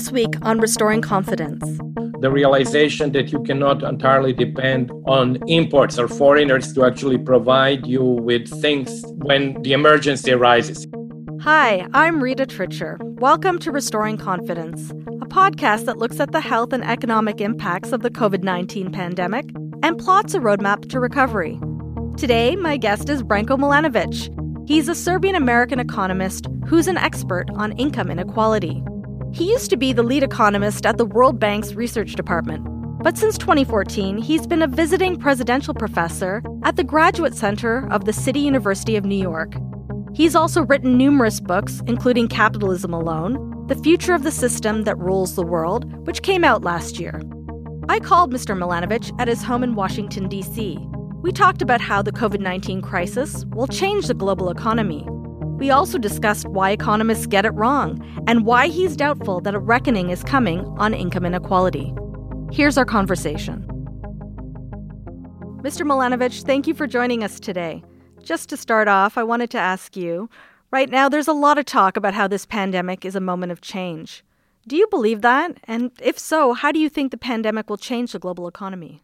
This week on Restoring Confidence. The realization that you cannot entirely depend on imports or foreigners to actually provide you with things when the emergency arises. Hi, I'm Rita Trichur. Welcome to Restoring Confidence, a podcast that looks at the health and economic impacts of the COVID 19 pandemic and plots a roadmap to recovery. Today, my guest is Branko Milanovic. He's a Serbian American economist who's an expert on income inequality. He used to be the lead economist at the World Bank's research department. But since 2014, he's been a visiting presidential professor at the Graduate Center of the City University of New York. He's also written numerous books, including Capitalism Alone, The Future of the System That Rules the World, which came out last year. I called Mr. Milanovic at his home in Washington, D.C. We talked about how the COVID 19 crisis will change the global economy we also discussed why economists get it wrong and why he's doubtful that a reckoning is coming on income inequality. Here's our conversation. Mr. Milanovic, thank you for joining us today. Just to start off, I wanted to ask you right now, there's a lot of talk about how this pandemic is a moment of change. Do you believe that? And if so, how do you think the pandemic will change the global economy?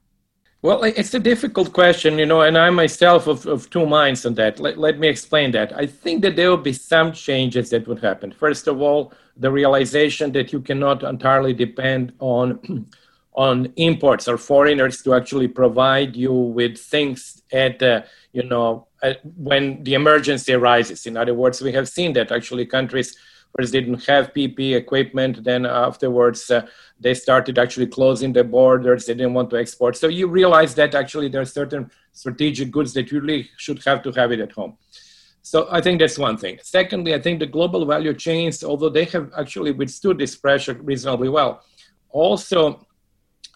Well, it's a difficult question, you know, and I myself of, of two minds on that. Let, let me explain that. I think that there will be some changes that would happen. First of all, the realization that you cannot entirely depend on on imports or foreigners to actually provide you with things at uh, you know at, when the emergency arises. In other words, we have seen that actually countries first didn't have PP equipment, then afterwards. Uh, they started actually closing the borders. They didn't want to export. So you realize that actually there are certain strategic goods that you really should have to have it at home. So I think that's one thing. Secondly, I think the global value chains, although they have actually withstood this pressure reasonably well, also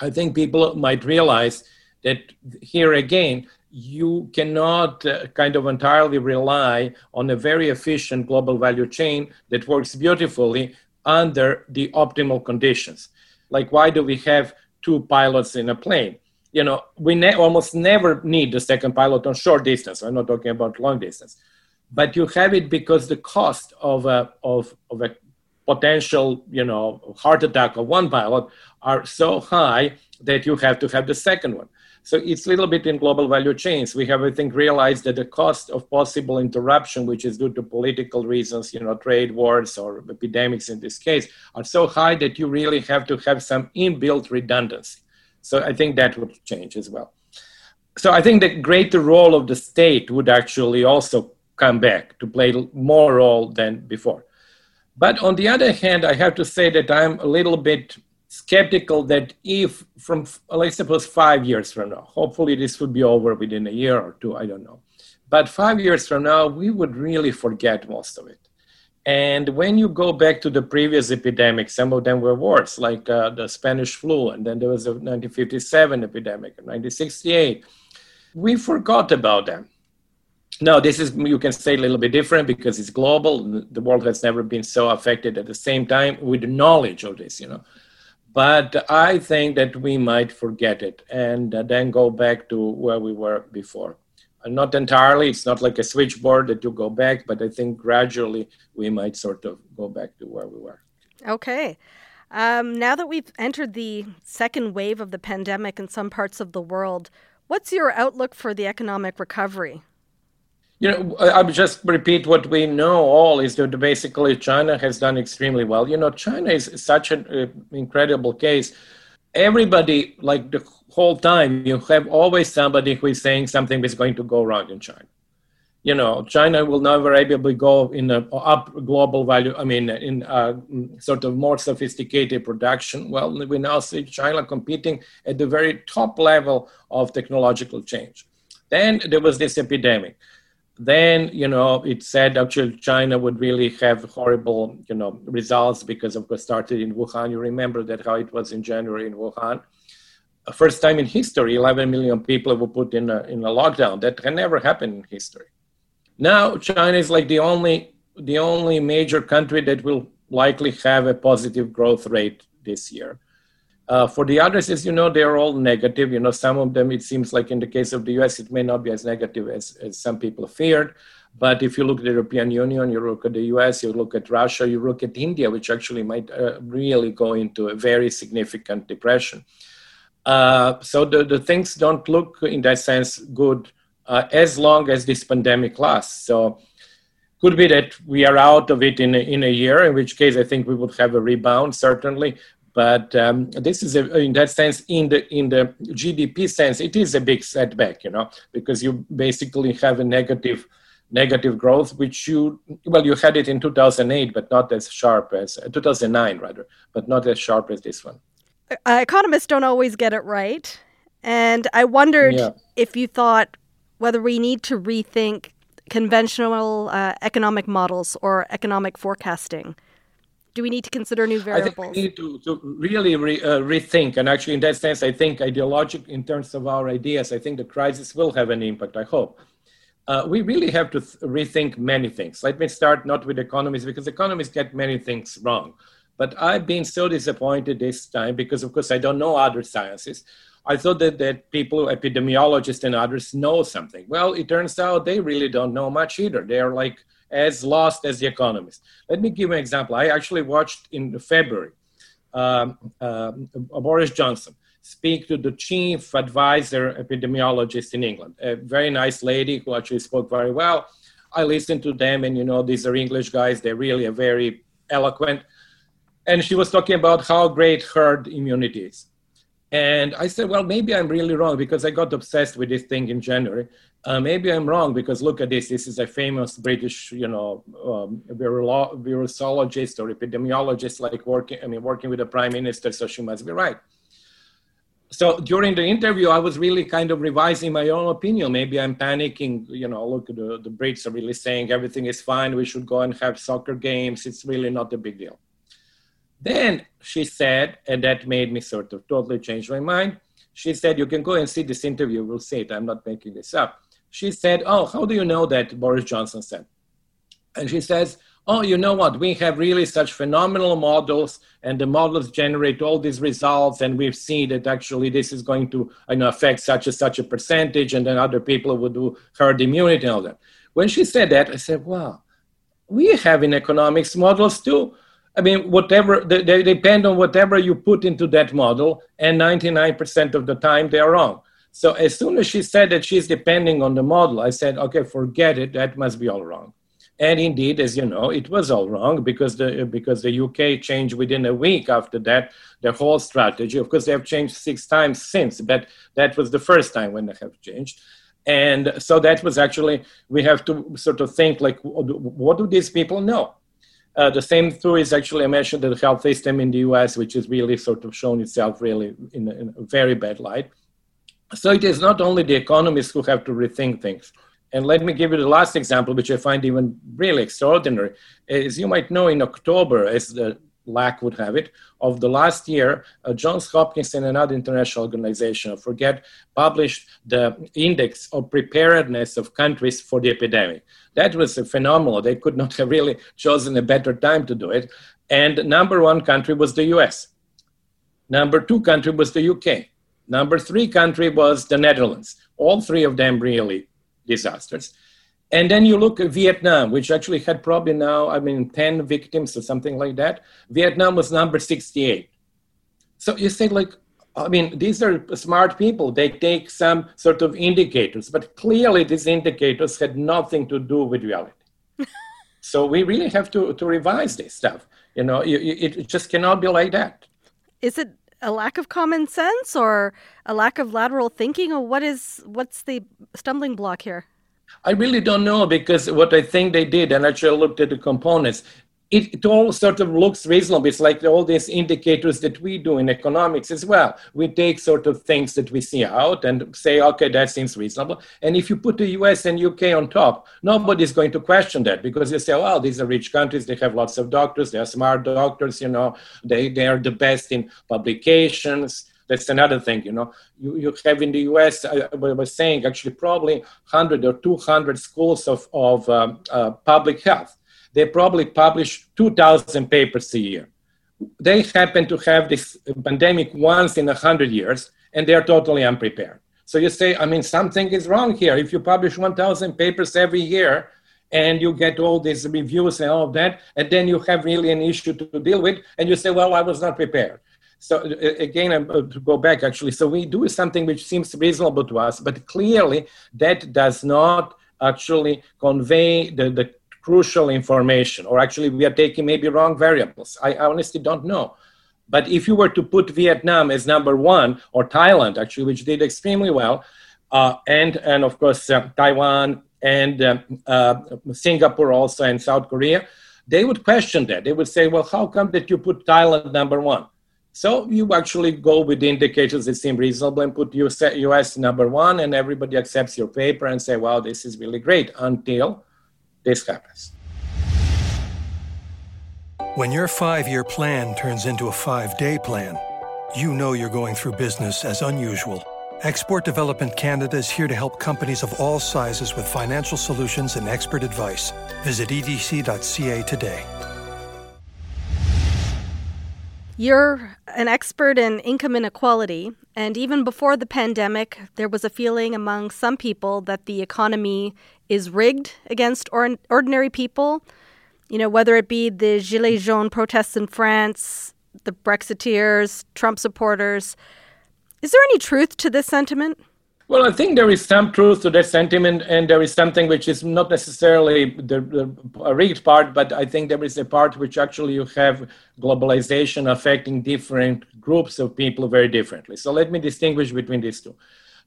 I think people might realize that here again, you cannot uh, kind of entirely rely on a very efficient global value chain that works beautifully under the optimal conditions. Like, why do we have two pilots in a plane? You know, we ne- almost never need the second pilot on short distance. I'm not talking about long distance, but you have it because the cost of a of of a potential, you know, heart attack of one pilot are so high that you have to have the second one. So it's a little bit in global value chains. We have, I think, realized that the cost of possible interruption, which is due to political reasons, you know, trade wars or epidemics in this case, are so high that you really have to have some inbuilt redundancy. So I think that would change as well. So I think the greater role of the state would actually also come back to play more role than before. But on the other hand, I have to say that I'm a little bit skeptical that if from let's suppose five years from now hopefully this would be over within a year or two i don't know. But five years from now we would really forget most of it. And when you go back to the previous epidemics some of them were worse like uh, the spanish flu and then there was a 1957 epidemic 1968 we forgot about them. No, this is you can say a little bit different because it's global. The world has never been so affected at the same time with knowledge of this, you know but I think that we might forget it and uh, then go back to where we were before. Uh, not entirely, it's not like a switchboard that you go back, but I think gradually we might sort of go back to where we were. Okay. Um, now that we've entered the second wave of the pandemic in some parts of the world, what's your outlook for the economic recovery? You know, I would just repeat what we know all is that basically China has done extremely well. You know, China is such an uh, incredible case. Everybody, like the whole time, you have always somebody who is saying something is going to go wrong in China. You know, China will never be able to go in a up global value. I mean, in a sort of more sophisticated production. Well, we now see China competing at the very top level of technological change. Then there was this epidemic then you know it said actually china would really have horrible you know results because of what started in wuhan. You remember that how it was in january in wuhan. Uh, first time in history 11 million people were put in a, in a lockdown. That had never happened in history. Now china is like the only the only major country that will likely have a positive growth rate this year uh, for the others, as you know, they're all negative. You know, some of them, it seems like in the case of the US, it may not be as negative as, as some people feared. But if you look at the European Union, you look at the US, you look at Russia, you look at India, which actually might uh, really go into a very significant depression. Uh, so the, the things don't look, in that sense, good uh, as long as this pandemic lasts. So could be that we are out of it in a, in a year, in which case I think we would have a rebound, certainly. But um, this is, a, in that sense, in the in the GDP sense, it is a big setback, you know, because you basically have a negative negative growth, which you well you had it in 2008, but not as sharp as uh, 2009 rather, but not as sharp as this one. Uh, economists don't always get it right, and I wondered yeah. if you thought whether we need to rethink conventional uh, economic models or economic forecasting do we need to consider new variables? I think we need to, to really re, uh, rethink. And actually, in that sense, I think ideologic in terms of our ideas, I think the crisis will have an impact, I hope. Uh, we really have to th- rethink many things. Let me start not with economists, because economists get many things wrong. But I've been so disappointed this time because, of course, I don't know other sciences. I thought that, that people, epidemiologists and others, know something. Well, it turns out they really don't know much either. They are like as lost as the economists. Let me give an example. I actually watched in February um, uh, Boris Johnson speak to the chief advisor epidemiologist in England, a very nice lady who actually spoke very well. I listened to them, and you know, these are English guys, they really are very eloquent. And she was talking about how great herd immunity is. And I said, well, maybe I'm really wrong because I got obsessed with this thing in January. Uh, maybe I'm wrong because look at this. This is a famous British, you know, um, virolo- virusologist or epidemiologist, like working. I mean, working with the prime minister, so she must be right. So during the interview, I was really kind of revising my own opinion. Maybe I'm panicking. You know, look, the, the Brits are really saying everything is fine. We should go and have soccer games. It's really not a big deal. Then she said, and that made me sort of totally change my mind. She said, You can go and see this interview. We'll see it. I'm not making this up she said, Oh, how do you know that? Boris Johnson said. And she says, Oh, you know what? We have really such phenomenal models, and the models generate all these results, and we've seen that actually this is going to you know, affect such and such a percentage, and then other people would do herd immunity and all that. When she said that, I said, Wow, we have in economics models too. I mean, whatever they, they depend on whatever you put into that model, and 99% of the time they are wrong. So as soon as she said that she's depending on the model, I said, okay, forget it. That must be all wrong. And indeed, as you know, it was all wrong because the because the UK changed within a week after that their whole strategy. Of course, they have changed six times since, but that was the first time when they have changed. And so that was actually we have to sort of think like, what do these people know? Uh, the same too is actually mentioned the health system in the US, which is really sort of shown itself really in a, in a very bad light. So it is not only the economists who have to rethink things. And let me give you the last example, which I find even really extraordinary. As you might know, in October, as the lack would have it, of the last year, uh, Johns Hopkins and another international organization, I forget, published the index of preparedness of countries for the epidemic. That was a phenomenal. They could not have really chosen a better time to do it. And number one country was the US. Number two country was the UK. Number three country was the Netherlands. All three of them really disasters. And then you look at Vietnam, which actually had probably now, I mean, 10 victims or something like that. Vietnam was number 68. So you say, like, I mean, these are smart people. They take some sort of indicators, but clearly these indicators had nothing to do with reality. so we really have to, to revise this stuff. You know, it just cannot be like that. Is it a lack of common sense or a lack of lateral thinking or what is what's the stumbling block here i really don't know because what i think they did and actually looked at the components it, it, all sort of looks reasonable. It's like all these indicators that we do in economics as well. We take sort of things that we see out and say, okay, that seems reasonable. And if you put the US and UK on top, nobody's going to question that because you say, well, these are rich countries. They have lots of doctors. They are smart doctors. You know, they, they are the best in publications. That's another thing, you know. You, you have in the US, I, I was saying, actually, probably 100 or 200 schools of, of um, uh, public health they probably publish 2,000 papers a year. They happen to have this pandemic once in 100 years, and they're totally unprepared. So you say, I mean, something is wrong here. If you publish 1,000 papers every year, and you get all these reviews and all of that, and then you have really an issue to deal with, and you say, well, I was not prepared. So again, uh, to go back actually, so we do something which seems reasonable to us, but clearly that does not actually convey the, the crucial information, or actually we are taking maybe wrong variables. I honestly don't know. But if you were to put Vietnam as number one, or Thailand actually, which did extremely well, uh, and and of course uh, Taiwan and uh, uh, Singapore also and South Korea, they would question that. They would say, well, how come that you put Thailand number one? So you actually go with the indicators that seem reasonable and put US, US number one, and everybody accepts your paper and say, wow, this is really great until this happens. When your five year plan turns into a five day plan, you know you're going through business as unusual. Export Development Canada is here to help companies of all sizes with financial solutions and expert advice. Visit edc.ca today. You're an expert in income inequality, and even before the pandemic, there was a feeling among some people that the economy is rigged against or- ordinary people. You know, whether it be the Gilets jaunes protests in France, the Brexiteers, Trump supporters. Is there any truth to this sentiment? Well, I think there is some truth to that sentiment, and there is something which is not necessarily the, the rigged part, but I think there is a part which actually you have globalization affecting different groups of people very differently. So let me distinguish between these two.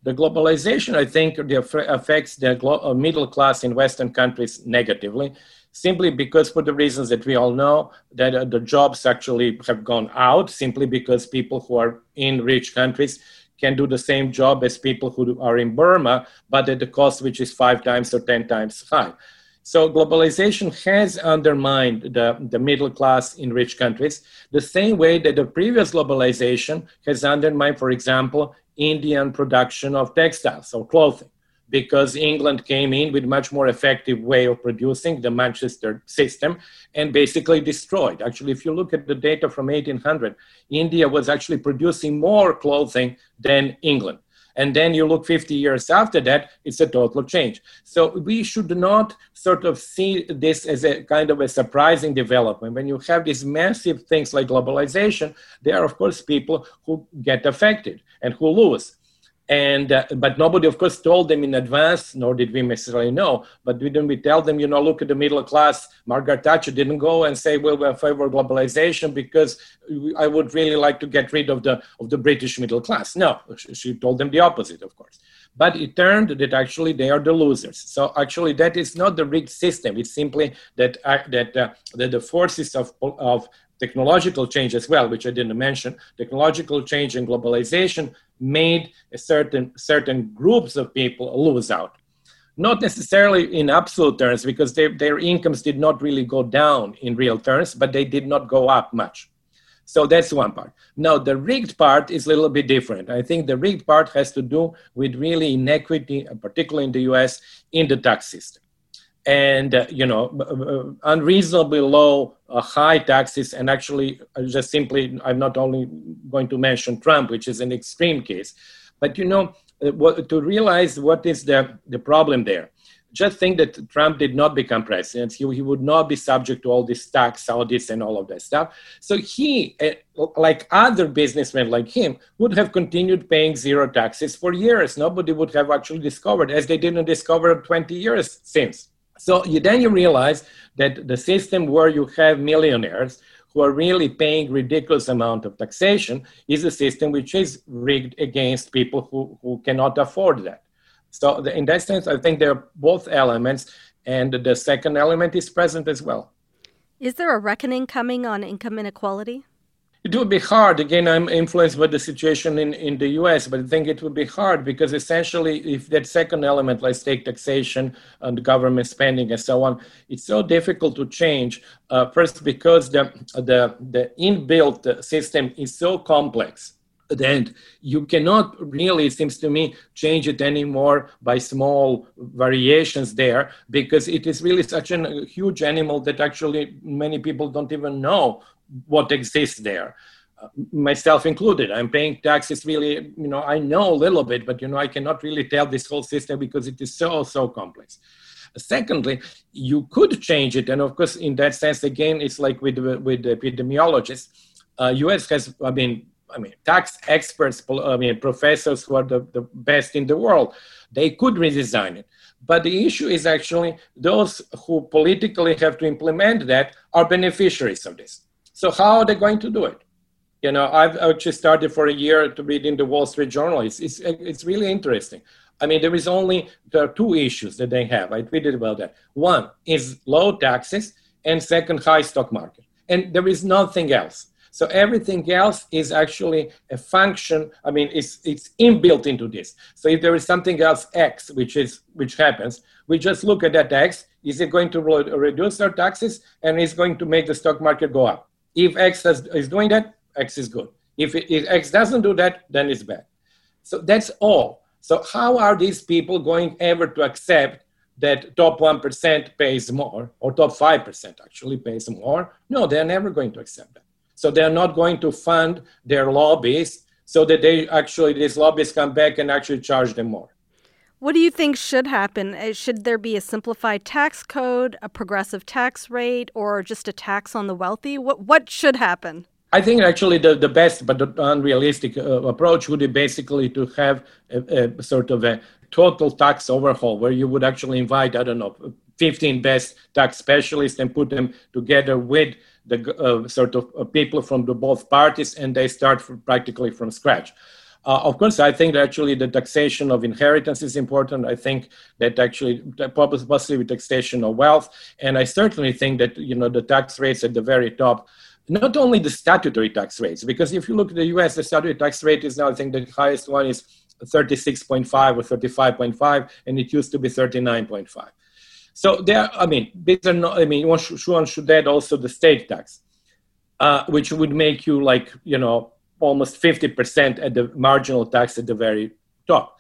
The globalization, I think, affects the uh, middle class in Western countries negatively, simply because, for the reasons that we all know, that uh, the jobs actually have gone out, simply because people who are in rich countries can do the same job as people who are in Burma, but at the cost which is five times or 10 times high. So globalization has undermined the, the middle class in rich countries, the same way that the previous globalization has undermined, for example, Indian production of textiles or clothing because England came in with much more effective way of producing the Manchester system and basically destroyed. Actually, if you look at the data from 1800, India was actually producing more clothing than England. And then you look 50 years after that, it's a total change. So we should not sort of see this as a kind of a surprising development. When you have these massive things like globalization, there are, of course, people who get affected and who lose and uh, but nobody of course told them in advance nor did we necessarily know. But didn't we tell them you know look at the middle class margaret thatcher didn't go and say well we're favor globalization because i would really like to get rid of the of the british middle class. No she told them the opposite of course. But it turned that actually they are the losers. So actually that is not the rigged system. It's simply that uh, that, uh, that the forces of, of technological change as well, which I didn't mention, technological change and globalization made certain certain groups of people lose out. Not necessarily in absolute terms, because they, their incomes did not really go down in real terms, but they did not go up much. So that's one part. Now, the rigged part is a little bit different. I think the rigged part has to do with really inequity, particularly in the US, in the tax system and uh, you know unreasonably low uh, high taxes and actually uh, just simply i'm not only going to mention trump which is an extreme case. But you know uh, what, to realize what is the, the problem there just think that trump did not become president. He, he would not be subject to all these tax audits and all of that stuff. So he uh, like other businessmen like him would have continued paying zero taxes for years. Nobody would have actually discovered as they didn't discover 20 years since so you, then you realize that the system where you have millionaires who are really paying ridiculous amount of taxation is a system which is rigged against people who, who cannot afford that. So the, in that sense, I think there are both elements, and the second element is present as well. Is there a reckoning coming on income inequality? It would be hard. Again, I'm influenced by the situation in, in the US, but I think it would be hard because essentially, if that second element, like state taxation and government spending and so on, it's so difficult to change. Uh, first, because the, the, the inbuilt system is so complex that you cannot really, it seems to me, change it anymore by small variations there because it is really such a huge animal that actually many people don't even know what exists there uh, myself included i'm paying taxes really you know i know a little bit but you know i cannot really tell this whole system because it is so so complex Secondly, you could change it, and of course, in that sense, again, it's like with with epidemiologists. Uh, U.S. has, I mean, I mean, tax experts, I mean, professors who are the, the best in the world, they could redesign it. But the issue is actually those who politically have to implement that are beneficiaries of this. So how are they going to do it? You know, I've actually started for a year to read in the Wall Street Journal. It's, it's, it's really interesting. I mean, there is only there are two issues that they have. I tweeted about that. One is low taxes, and second, high stock market. And there is nothing else. So everything else is actually a function. I mean, it's it's inbuilt into this. So if there is something else X, which is which happens, we just look at that X. Is it going to reduce our taxes and is going to make the stock market go up? If X has, is doing that, X is good. If, it, if X doesn't do that, then it's bad. So that's all. So how are these people going ever to accept that top 1% pays more or top 5% actually pays more? No, they're never going to accept that. So they're not going to fund their lobbies so that they actually, these lobbies come back and actually charge them more. What do you think should happen? Uh, should there be a simplified tax code, a progressive tax rate, or just a tax on the wealthy? What, what should happen? I think actually the, the best but unrealistic uh, approach would be basically to have a, a, sort of a total tax overhaul where you would actually invite, I don't know, 15 best tax specialists and put them together with the uh, sort of uh, people from the both parties and they start from, practically from scratch. Uh, of course, I think that actually the taxation of inheritance is important. I think that actually possibly with taxation of wealth, and I certainly think that you know the tax rates at the very top not only the statutory tax rates, because if you look at the US, the statutory tax rate is now, I think the highest one is 36.5 or 35.5, and it used to be 39.5. So there, I mean, these are not, I mean, one should, one should add also the state tax, uh, which would make you like, you know, almost 50% at the marginal tax at the very top.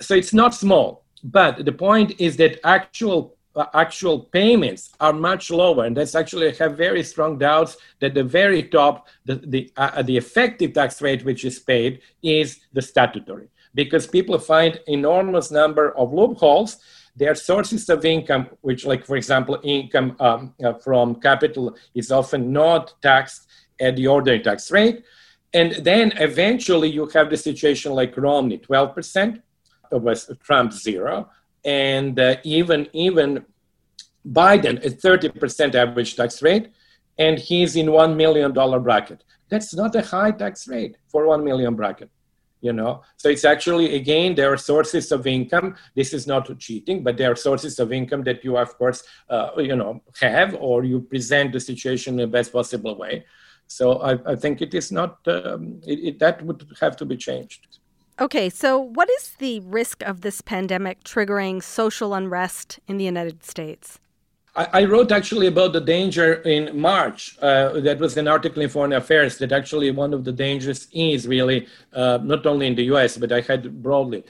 So it's not small, but the point is that actual uh, actual payments are much lower, and that's actually I have very strong doubts that the very top, the the, uh, the effective tax rate which is paid is the statutory, because people find enormous number of loopholes. Their sources of income, which, like for example, income um, uh, from capital, is often not taxed at the ordinary tax rate, and then eventually you have the situation like Romney, twelve percent, was Trump zero and uh, even even Biden a 30% average tax rate, and he's in one million dollar bracket. That's not a high tax rate for one million bracket, you know. So it's actually again there are sources of income. This is not cheating, but there are sources of income that you of course uh, you know have, or you present the situation in the best possible way. So I, I think it is not um, it, it, that would have to be changed. Okay, so what is the risk of this pandemic triggering social unrest in the United States? I, I wrote actually about the danger in March. Uh, that was an article in Foreign Affairs that actually one of the dangers is really uh, not only in the US, but I had broadly.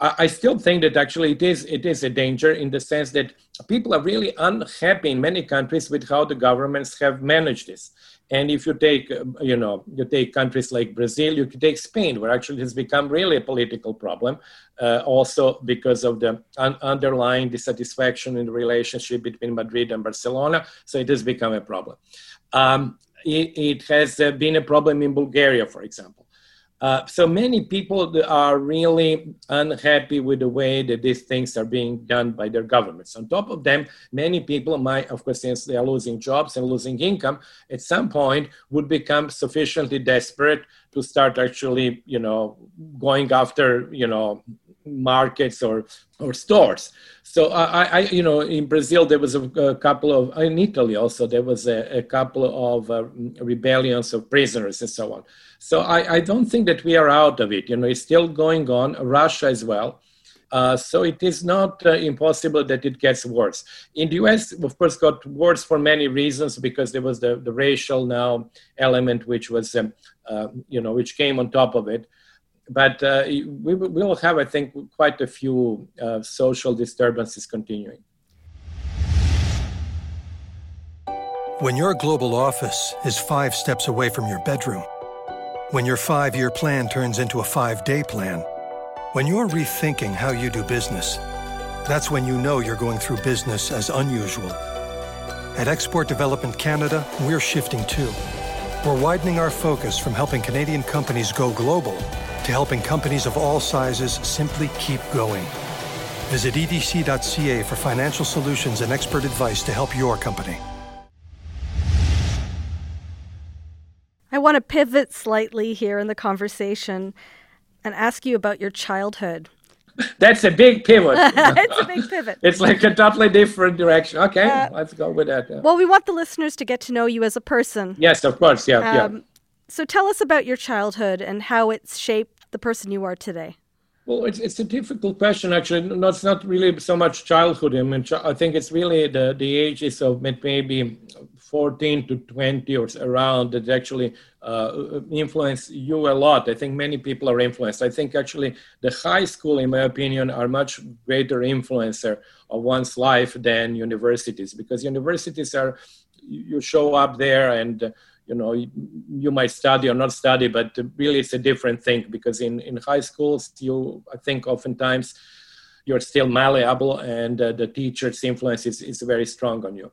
I, I still think that actually it is it is a danger in the sense that people are really unhappy in many countries with how the governments have managed this. And if you take, uh, you know, you take countries like Brazil, you could take Spain, where actually it has become really a political problem, uh, also because of the un- underlying dissatisfaction in the relationship between Madrid and Barcelona. So it has become a problem. Um, it, it, has uh, been a problem in Bulgaria, for example. Uh, so many people are really unhappy with the way that these things are being done by their governments. On top of them, many people might, of course, since they are losing jobs and losing income, at some point would become sufficiently desperate to start actually, you know, going after, you know, markets or or stores. So I, I, you know, in Brazil there was a, a couple of, in Italy also there was a, a couple of uh, rebellions of prisoners and so on. So I, I don't think that we are out of it. You know, it's still going on. Russia as well. Uh, so it is not uh, impossible that it gets worse. In the US, of course, got worse for many reasons because there was the, the racial now element, which was, um, uh, you know, which came on top of it but uh, we will have, I think, quite a few uh, social disturbances continuing. When your global office is five steps away from your bedroom, when your five year plan turns into a five day plan, when you're rethinking how you do business, That's when you know you're going through business as unusual. At Export Development Canada, we're shifting too. We're widening our focus from helping Canadian companies go global to helping companies of all sizes simply keep going. Visit edc.ca for financial solutions and expert advice to help your company. I want to pivot slightly here in the conversation and ask you about your childhood. That's a big pivot. it's a big pivot. it's like a totally different direction. Okay, uh, let's go with that. Yeah. Well, we want the listeners to get to know you as a person. Yes, of course. Yeah, um, yeah. So tell us about your childhood and how it's shaped the person you are today. Well, it's, it's a difficult question, actually. No, it's not really so much childhood. I mean, I think it's really the, the ages of maybe 14 to 20 or around that actually uh, influence you a lot. I think many people are influenced. I think actually the high school, in my opinion, are much greater influencer of one's life than universities because universities are you show up there and uh, you know you, might study or not study but really it's a different thing because in in high schools you i think oftentimes you're still malleable and uh, the teacher's influence is, is very strong on you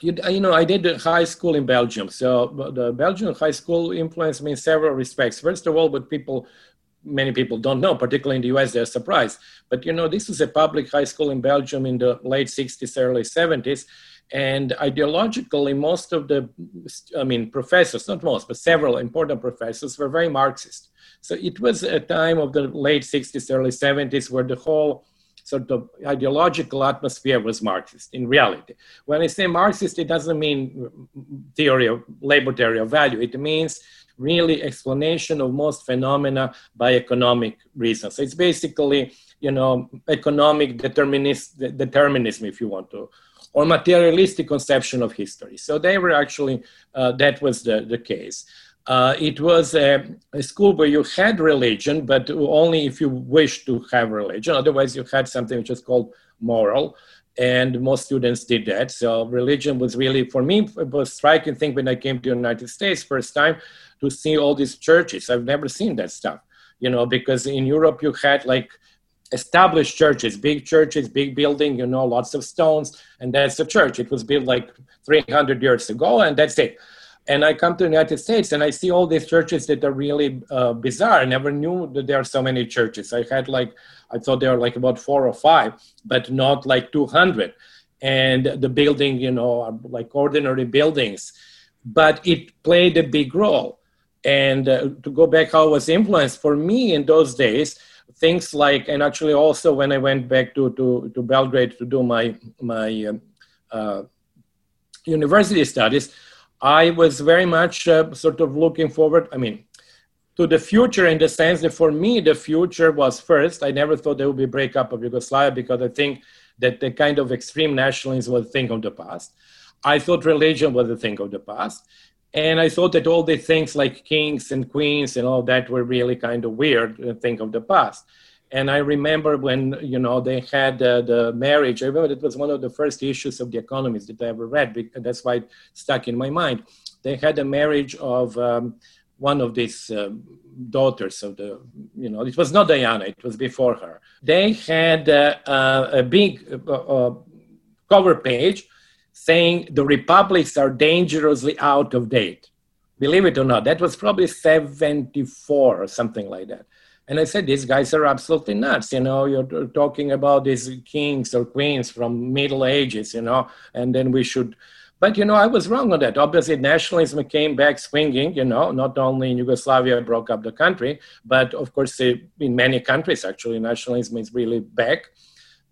you, you know, I did high school in Belgium. So the Belgian high school influenced me in several respects. First of all, what people, many people don't know, particularly in the US, they're surprised. But you know, this was a public high school in Belgium in the late 60s, early 70s. And ideologically, most of the, I mean, professors, not most, but several important professors were very Marxist. So it was a time of the late 60s, early 70s where the whole sort of ideological atmosphere was Marxist in reality. When I say Marxist, it doesn't mean theory of labor theory of value. It means really explanation of most phenomena by economic reasons. So it's basically, you know, economic determinism, if you want to, or materialistic conception of history. So they were actually, uh, that was the, the case. Uh, it was a, a, school where you had religion, but only if you wished to have religion. Otherwise, you had something which is called moral, and most students did that. So religion was really, for me, it was striking thing when I came to the United States first time to see all these churches. I've never seen that stuff, you know, because in Europe you had like established churches, big churches, big building, you know, lots of stones, and that's the church. It was built like 300 years ago, and that's it and I come to the United States and I see all these churches that are really uh, bizarre. I never knew that there are so many churches. I had like, I thought there were like about four or five, but not like 200. And the building, you know, are like ordinary buildings, but it played a big role. And uh, to go back, how it was influenced for me in those days, things like, and actually also when I went back to, to, to Belgrade to do my, my um, uh, university studies, I was very much uh, sort of looking forward. I mean, to the future in the sense that for me the future was first. I never thought there would be breakup of Yugoslavia because I think that the kind of extreme nationalism was a thing of the past. I thought religion was a thing of the past. And I thought that all the things like kings and queens and all that were really kind of weird, a thing of the past. And I remember when you know they had uh, the marriage. I remember it was one of the first issues of the Economist that I ever read. Because that's why it stuck in my mind. They had a marriage of um, one of these uh, daughters of the. You know, it was not Diana. It was before her. They had uh, uh a big uh, uh, cover page saying the republics are dangerously out of date. Believe it or not, that was probably 74 or something like that. And I said, these guys are absolutely nuts. You know, you're talking about these kings or queens from Middle Ages, you know, and then we should. But, you know, I was wrong on that. Obviously, nationalism came back swinging, you know, not only in Yugoslavia broke up the country, but of course, in many countries, actually, nationalism is really back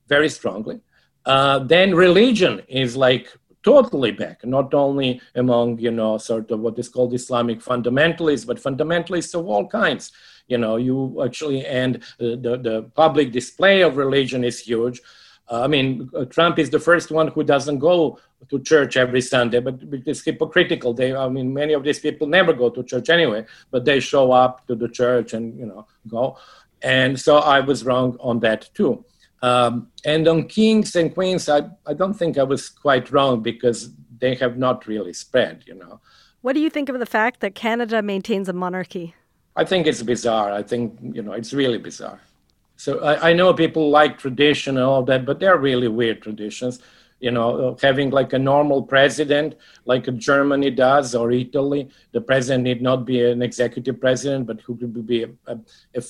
very strongly. Uh, then religion is like totally back, not only among, you know, sort of what is called Islamic fundamentalists, but fundamentalists of all kinds you know you actually and the, the, the public display of religion is huge uh, I mean, uh, Trump is the first one who doesn't go to church every Sunday, but it's hypocritical. They, I mean, many of these people never go to church anyway, but they show up to the church and you know go. And so I was wrong on that too. Um, and on kings and queens, I, I don't think I was quite wrong because they have not really spread. You know. What do you think of the fact that Canada maintains a monarchy? I think it's bizarre. I think, you know, it's really bizarre. So I, I know people like tradition and all that, but they're really weird traditions. You know, having like a normal president, like Germany does or Italy, the president need not be an executive president, but who could be a, a, a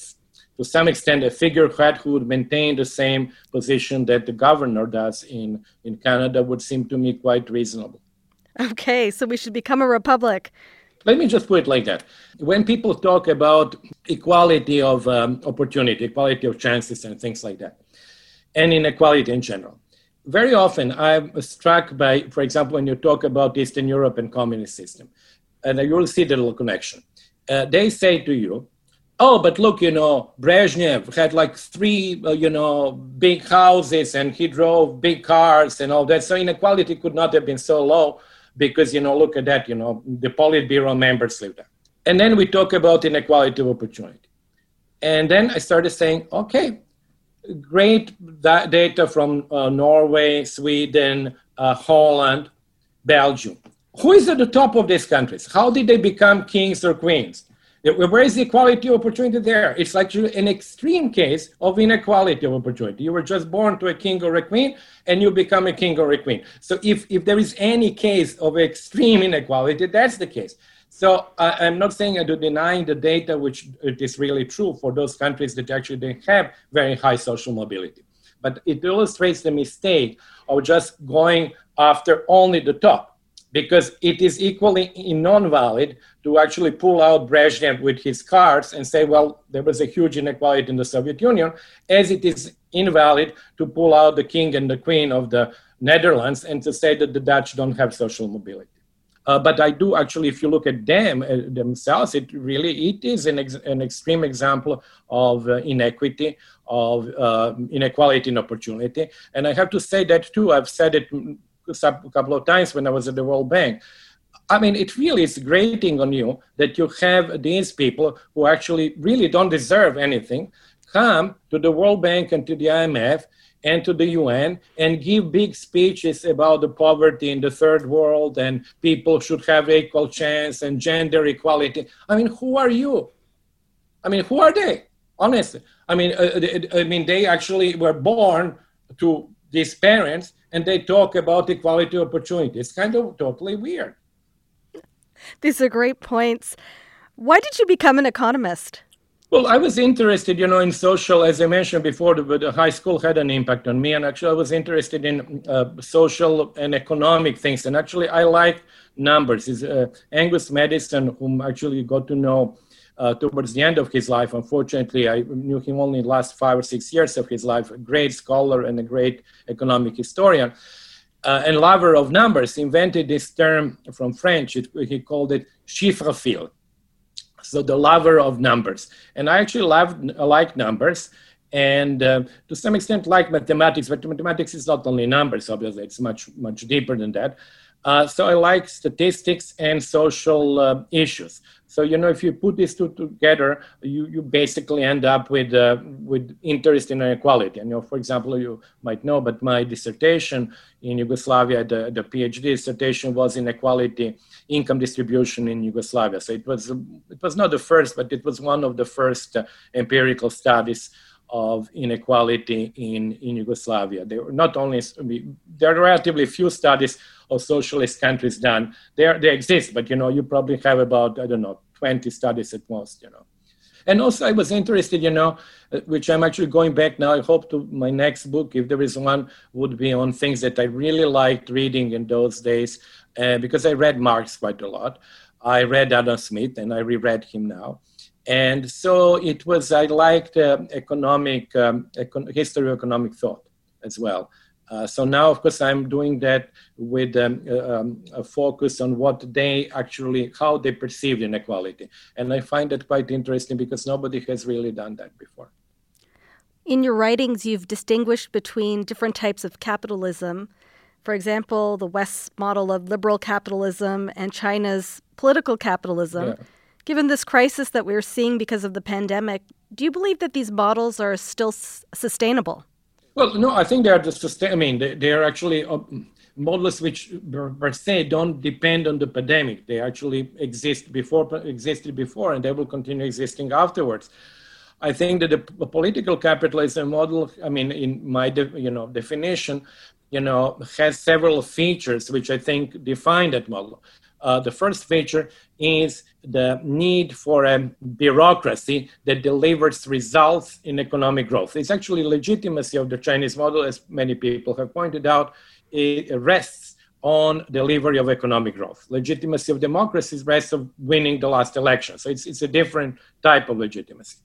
to some extent a figurehead who would maintain the same position that the governor does in, in Canada would seem to me quite reasonable. Okay, so we should become a republic. Let me just put it like that. When people talk about equality of um, opportunity, equality of chances, and things like that, and inequality in general, very often I'm struck by, for example, when you talk about Eastern Europe and communist system, and you will see the little connection. Uh, they say to you, oh, but look, you know, Brezhnev had like three, uh, you know, big houses and he drove big cars and all that. So inequality could not have been so low because, you know, look at that, you know, the Politburo members live there. And then we talk about inequality of opportunity. And then I started saying, okay, great data from uh, Norway, Sweden, uh, Holland, Belgium. Who is at the top of these countries? How did they become kings or queens? Where is the equality of opportunity there? It's like an extreme case of inequality of opportunity. You were just born to a king or a queen, and you become a king or a queen. So if, if there is any case of extreme inequality, that's the case. So uh, I'm not saying I do denying the data, which it is really true for those countries that actually they have very high social mobility. But it illustrates the mistake of just going after only the top because it is equally non-valid to actually pull out Brezhnev with his cards and say, well, there was a huge inequality in the Soviet Union, as it is invalid to pull out the king and the queen of the Netherlands and to say that the Dutch don't have social mobility. Uh, but I do actually, if you look at them uh, themselves, it really it is an, ex- an extreme example of uh, inequity, of uh, inequality in opportunity. And I have to say that too. I've said it a couple of times when I was at the World Bank. I mean, it really is grating on you that you have these people who actually really don't deserve anything come to the World Bank and to the IMF and to the UN and give big speeches about the poverty in the third world and people should have equal chance and gender equality. I mean, who are you? I mean, who are they? Honestly, I mean, uh, I mean, they actually were born to these parents and they talk about equality opportunity. It's kind of totally weird. These are great points. Why did you become an economist? Well, I was interested, you know, in social, as I mentioned before, the, the high school had an impact on me. And actually, I was interested in uh, social and economic things. And actually, I like numbers. Is uh, Angus Maddison, whom actually got to know uh, towards the end of his life. Unfortunately, I knew him only the last five or six years of his life, a great scholar and a great economic historian. Uh, and lover of numbers, invented this term from French. It, he called it chiffrophile, so the lover of numbers. And I actually love, like numbers and uh, to some extent like mathematics, but mathematics is not only numbers, obviously, it's much, much deeper than that. Uh, so I like statistics and social uh, issues. So you know, if you put these two together, you, you basically end up with uh, with interest in inequality. And you know, for example, you might know, but my dissertation in Yugoslavia, the, the PhD dissertation was inequality income distribution in Yugoslavia. So it was it was not the first, but it was one of the first uh, empirical studies of inequality in, in Yugoslavia. There were not only there are relatively few studies of socialist countries done. There they exist, but you know you probably have about I don't know 20 studies at most. You know, and also I was interested, you know, which I'm actually going back now. I hope to my next book, if there is one, would be on things that I really liked reading in those days, uh, because I read Marx quite a lot. I read Adam Smith, and I reread him now and so it was i liked uh, economic um, econ- history of economic thought as well. Uh, so now of course i'm doing that with um, uh, um, a focus on what they actually how they perceive inequality. And i find that quite interesting because nobody has really done that before. In your writings you've distinguished between different types of capitalism for example the west's model of liberal capitalism and china's political capitalism. Yeah Given this crisis that we're seeing because of the pandemic, do you believe that these models are still s- sustainable? Well, no, I think they are the sustain. I mean, they, they are actually uh, models which per se don't depend on the pandemic. They actually exist before existed before, and they will continue existing afterwards. I think that the political capitalism model, I mean, in my de- you know definition, you know, has several features which I think define that model. Uh, the first feature is the need for a bureaucracy that delivers results in economic growth. It's actually legitimacy of the Chinese model, as many people have pointed out, it rests on delivery of economic growth. Legitimacy of democracy rests on winning the last election. So it's, it's a different type of legitimacy.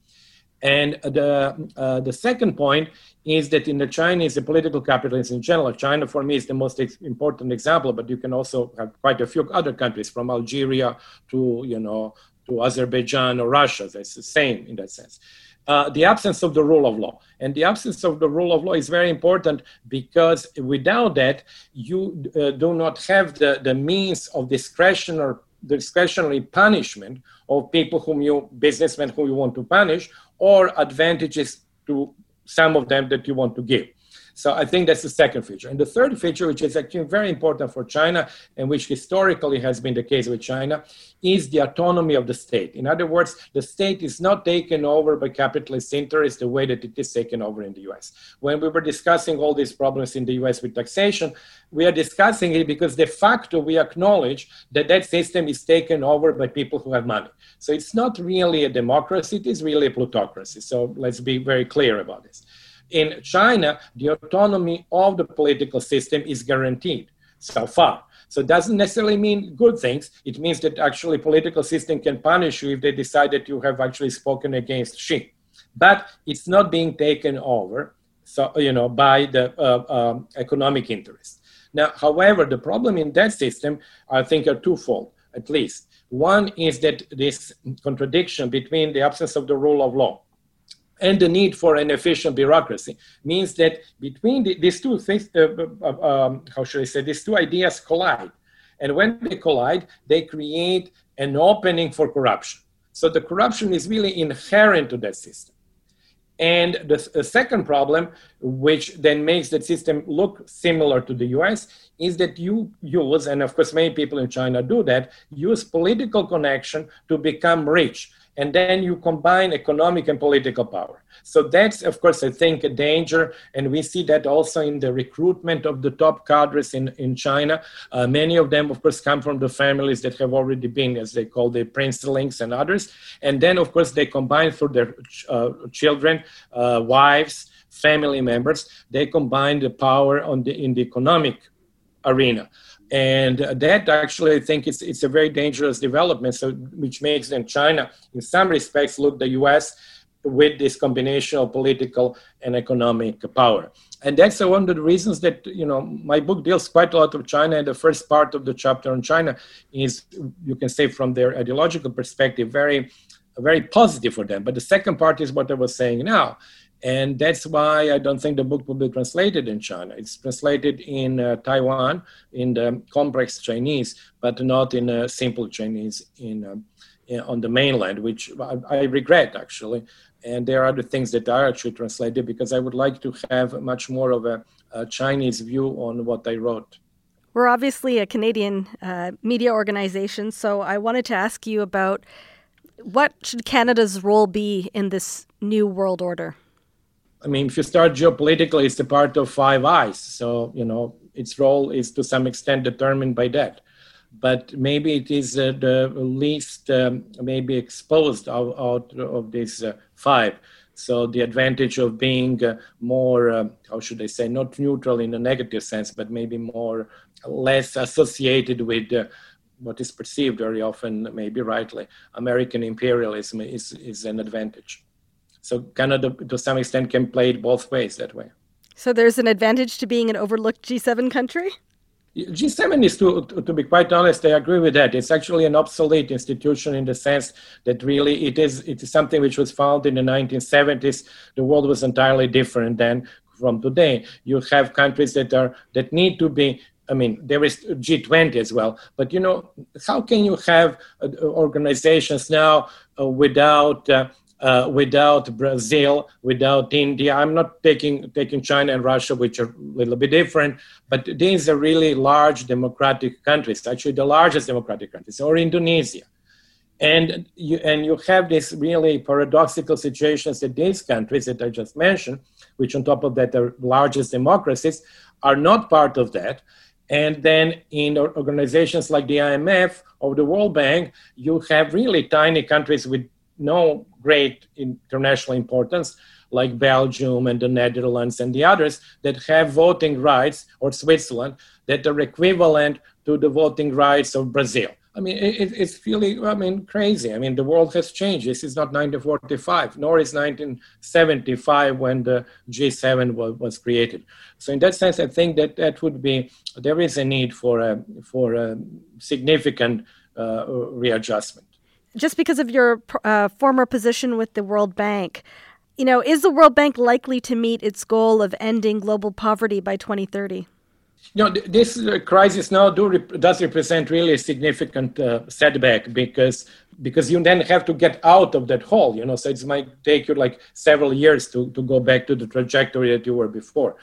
And the, uh, the second point is that in the Chinese the political capitalism in general, China for me is the most ex- important example, but you can also have quite a few other countries from Algeria to, you know, to Azerbaijan or Russia. It's the same in that sense. Uh, the absence of the rule of law. And the absence of the rule of law is very important because without that, you uh, do not have the, the means of discretion or discretionary punishment of people whom you, businessmen who you want to punish, or advantages to some of them that you want to give. So I think that's the second feature. And the third feature, which is actually very important for China and which historically has been the case with China, is the autonomy of the state. In other words, the state is not taken over by capitalist interests the way that it is taken over in the US. When we were discussing all these problems in the US with taxation, we are discussing it because de facto we acknowledge that that system is taken over by people who have money. So it's not really a democracy, it is really a plutocracy. So let's be very clear about this. In China, the autonomy of the political system is guaranteed so far. So it doesn't necessarily mean good things. It means that actually political system can punish you if they decide that you have actually spoken against Xi. But it's not being taken over, so you know, by the uh, um, economic interest. Now, however, the problem in that system, I think, are twofold, at least. One is that this contradiction between the absence of the rule of law and the need for an efficient bureaucracy means that between the, these two things, uh, uh, uh, um, how should I say, these two ideas collide. And when they collide, they create an opening for corruption. So the corruption is really inherent to that system. And the, the, second problem, which then makes that system look similar to the US, is that you use, and of course many people in China do that, use political connection to become rich and then you combine economic and political power. So that's, of course, I think, a danger, and we see that also in the recruitment of the top cadres in, in China. Uh, many of them, of course, come from the families that have already been, as they call the princelings and others, and then, of course, they combine through their uh, children, uh, wives, family members, they combine the power on the, in the economic arena and that actually i think it's, it's a very dangerous development. So which makes then china in some respects look the us with this combination of political and economic power. And that's one of the reasons that you know my book deals quite a lot of china. And the first part of the chapter on china is you can say from their ideological perspective very very positive for them. But the second part is what i was saying now and that's why I don't think the book will be translated in China. It's translated in uh, Taiwan in the complex Chinese, but not in a simple Chinese in, uh, in on the mainland, which I, I, regret actually. And there are other things that are actually translated because I would like to have much more of a, a Chinese view on what I wrote. We're obviously a Canadian uh, media organization, so I wanted to ask you about what should Canada's role be in this new world order? I mean, if you start geopolitically, it's a part of Five Eyes. So, you know, its role is to some extent determined by that. But maybe it is uh, the least um, maybe exposed out, out of these uh, five. So the advantage of being uh, more, uh, how should I say, not neutral in a negative sense, but maybe more less associated with uh, what is perceived very often, maybe rightly, American imperialism is, is an advantage. So Canada, to some extent, can play it both ways that way. So there's an advantage to being an overlooked G7 country? G7 is, to, to be quite honest, I agree with that. It's actually an obsolete institution in the sense that really it is, it is something which was founded in the 1970s. The world was entirely different than from today. You have countries that are that need to be I mean, there is G20 as well. But you know, how can you have uh, organizations now uh, without uh, uh, without Brazil, without India. I'm not taking taking China and Russia, which are a little bit different, but these are really large democratic countries. Actually, the largest democratic countries, or Indonesia. And you, and you have this really paradoxical situations that these countries that I just mentioned, which on top of that are largest democracies, are not part of that. And then in organizations like the IMF or the World Bank, you have really tiny countries with no great international importance, like Belgium and the Netherlands and the others, that have voting rights, or Switzerland, that are equivalent to the voting rights of Brazil. I mean, it, it's really, I mean, crazy. I mean, the world has changed. This is not 1945, nor is 1975 when the G7 was, was created. So, in that sense, I think that that would be there is a need for a for a significant uh, readjustment. Just because of your uh, former position with the World Bank, you know, is the World Bank likely to meet its goal of ending global poverty by 2030? you know, this uh, crisis now do does represent really a significant uh, setback because because you then have to get out of that hole. You know, so it might take you like several years to to go back to the trajectory that you were before.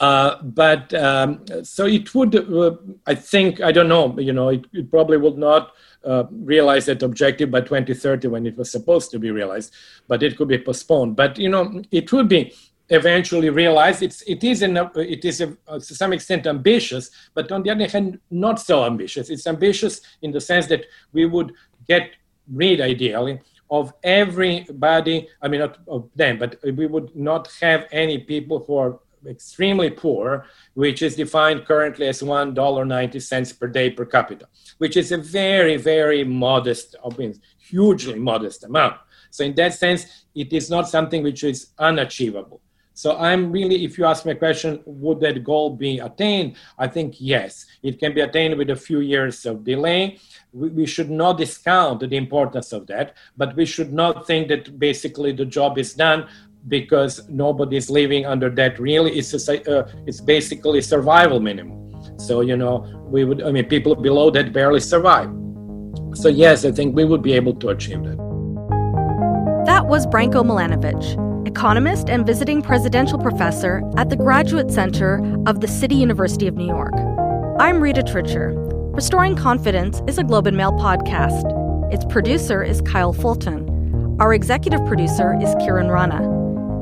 Uh, but um, so it would, uh, I think, I don't know. You know, it, it probably would not. Uh, realize that objective by 2030 when it was supposed to be realized, but it could be postponed. But you know, it would be eventually realized. it's it is an, it is a, uh, to some extent ambitious, but on the other hand, not so ambitious. It's ambitious in the sense that we would get rid, ideally, of everybody. I mean, not of them, but we would not have any people who are extremely poor, which is defined currently as one dollar ninety cents per day per capita, which is a very very modest, I mean, hugely modest amount. So in that sense, it is not something which is unachievable. So I'm really, if you ask me a question, would that goal be attained? I think yes, it can be attained with a few years of delay. We, we should not discount the importance of that, but we should not think that basically the job is done because nobody is living under that. Really, it's a, uh, it's basically survival minimum. So you know, we would. I mean, people below that barely survive. So yes, I think we would be able to achieve that. That was Branko Milanovic economist and visiting presidential professor at the Graduate Center of the City University of New York. I'm Rita Trichur. Restoring Confidence is a Globe and Mail podcast. Its producer is Kyle Fulton. Our executive producer is Kieran Rana.